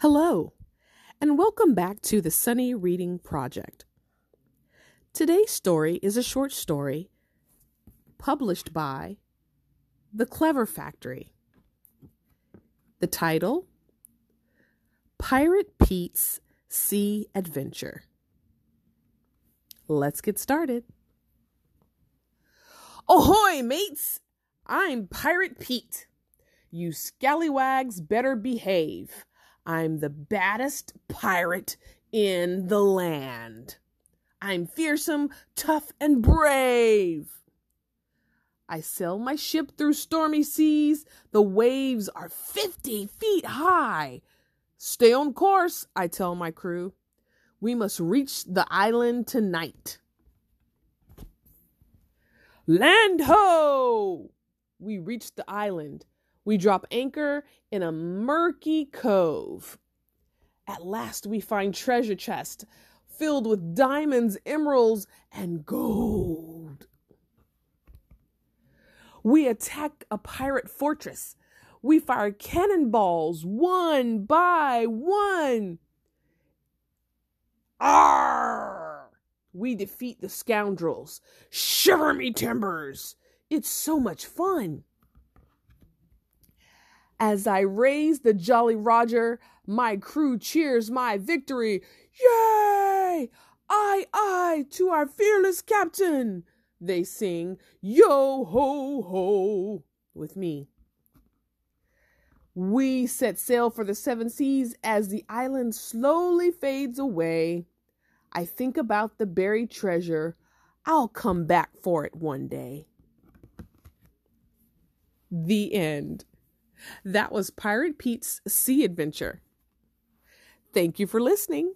Hello, and welcome back to the Sunny Reading Project. Today's story is a short story published by The Clever Factory. The title Pirate Pete's Sea Adventure. Let's get started. Ahoy, mates! I'm Pirate Pete. You scallywags better behave. I'm the baddest pirate in the land. I'm fearsome, tough, and brave. I sail my ship through stormy seas. The waves are 50 feet high. Stay on course, I tell my crew. We must reach the island tonight. Land ho! We reach the island. We drop anchor in a murky cove. At last, we find treasure chest filled with diamonds, emeralds, and gold. We attack a pirate fortress. We fire cannonballs one by one. Arr! We defeat the scoundrels. Shiver me timbers! It's so much fun. As I raise the Jolly Roger, my crew cheers my victory. Yay! Aye, aye, to our fearless captain! They sing, Yo ho ho, with me. We set sail for the seven seas as the island slowly fades away. I think about the buried treasure. I'll come back for it one day. The end. That was Pirate Pete's Sea Adventure. Thank you for listening.